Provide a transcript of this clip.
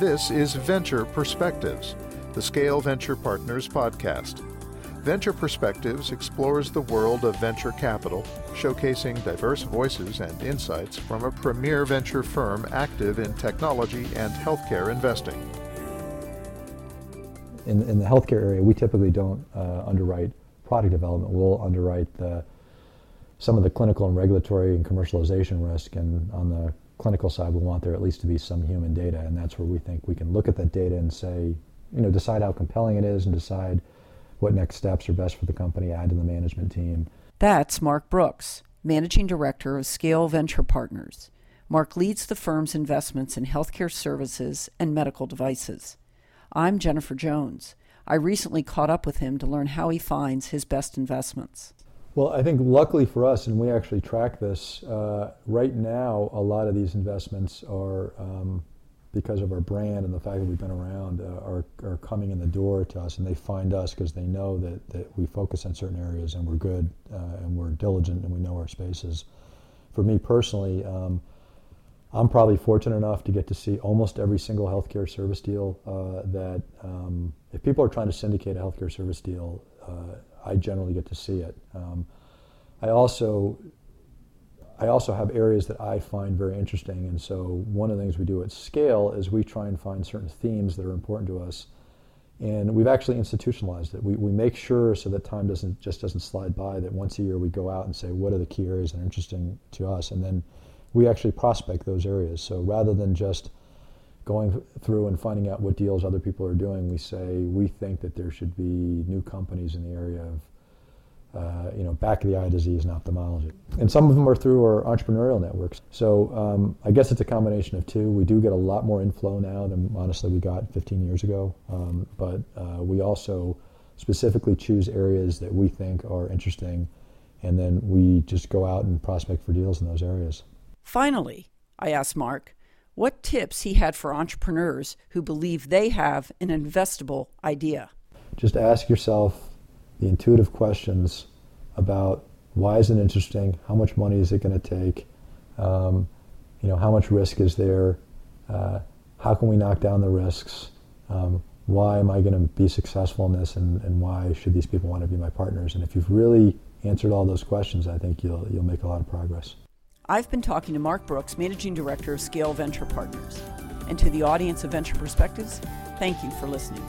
This is Venture Perspectives, the Scale Venture Partners podcast. Venture Perspectives explores the world of venture capital, showcasing diverse voices and insights from a premier venture firm active in technology and healthcare investing. In, in the healthcare area, we typically don't uh, underwrite product development. We'll underwrite the, some of the clinical and regulatory and commercialization risk, and on the clinical side, we want there at least to be some human data, and that's where we think we can look at that data and say, you know, decide how compelling it is and decide what next steps are best for the company, add to the management team. That's Mark Brooks, Managing Director of Scale Venture Partners. Mark leads the firm's investments in healthcare services and medical devices. I'm Jennifer Jones. I recently caught up with him to learn how he finds his best investments. Well, I think luckily for us, and we actually track this, uh, right now, a lot of these investments are, um, because of our brand and the fact that we've been around, uh, are, are coming in the door to us, and they find us because they know that, that we focus on certain areas and we're good uh, and we're diligent and we know our spaces. For me personally, um, I'm probably fortunate enough to get to see almost every single healthcare service deal uh, that, um, if people are trying to syndicate a healthcare service deal, uh, I generally get to see it. Um, I also I also have areas that I find very interesting, and so one of the things we do at scale is we try and find certain themes that are important to us, and we've actually institutionalized it. We, we make sure so that time doesn't just doesn't slide by. That once a year we go out and say what are the key areas that are interesting to us, and then we actually prospect those areas. So rather than just going through and finding out what deals other people are doing, we say we think that there should be new companies in the area of uh, you know, back of the eye disease and ophthalmology. And some of them are through our entrepreneurial networks. So um, I guess it's a combination of two. We do get a lot more inflow now than honestly we got 15 years ago. Um, but uh, we also specifically choose areas that we think are interesting, and then we just go out and prospect for deals in those areas. Finally, I asked Mark what tips he had for entrepreneurs who believe they have an investable idea. Just ask yourself the intuitive questions about why is it interesting, how much money is it going to take, um, you know, how much risk is there, uh, how can we knock down the risks, um, why am I going to be successful in this, and, and why should these people want to be my partners? And if you've really answered all those questions, I think you'll you'll make a lot of progress. I've been talking to Mark Brooks, Managing Director of Scale Venture Partners. And to the audience of Venture Perspectives, thank you for listening.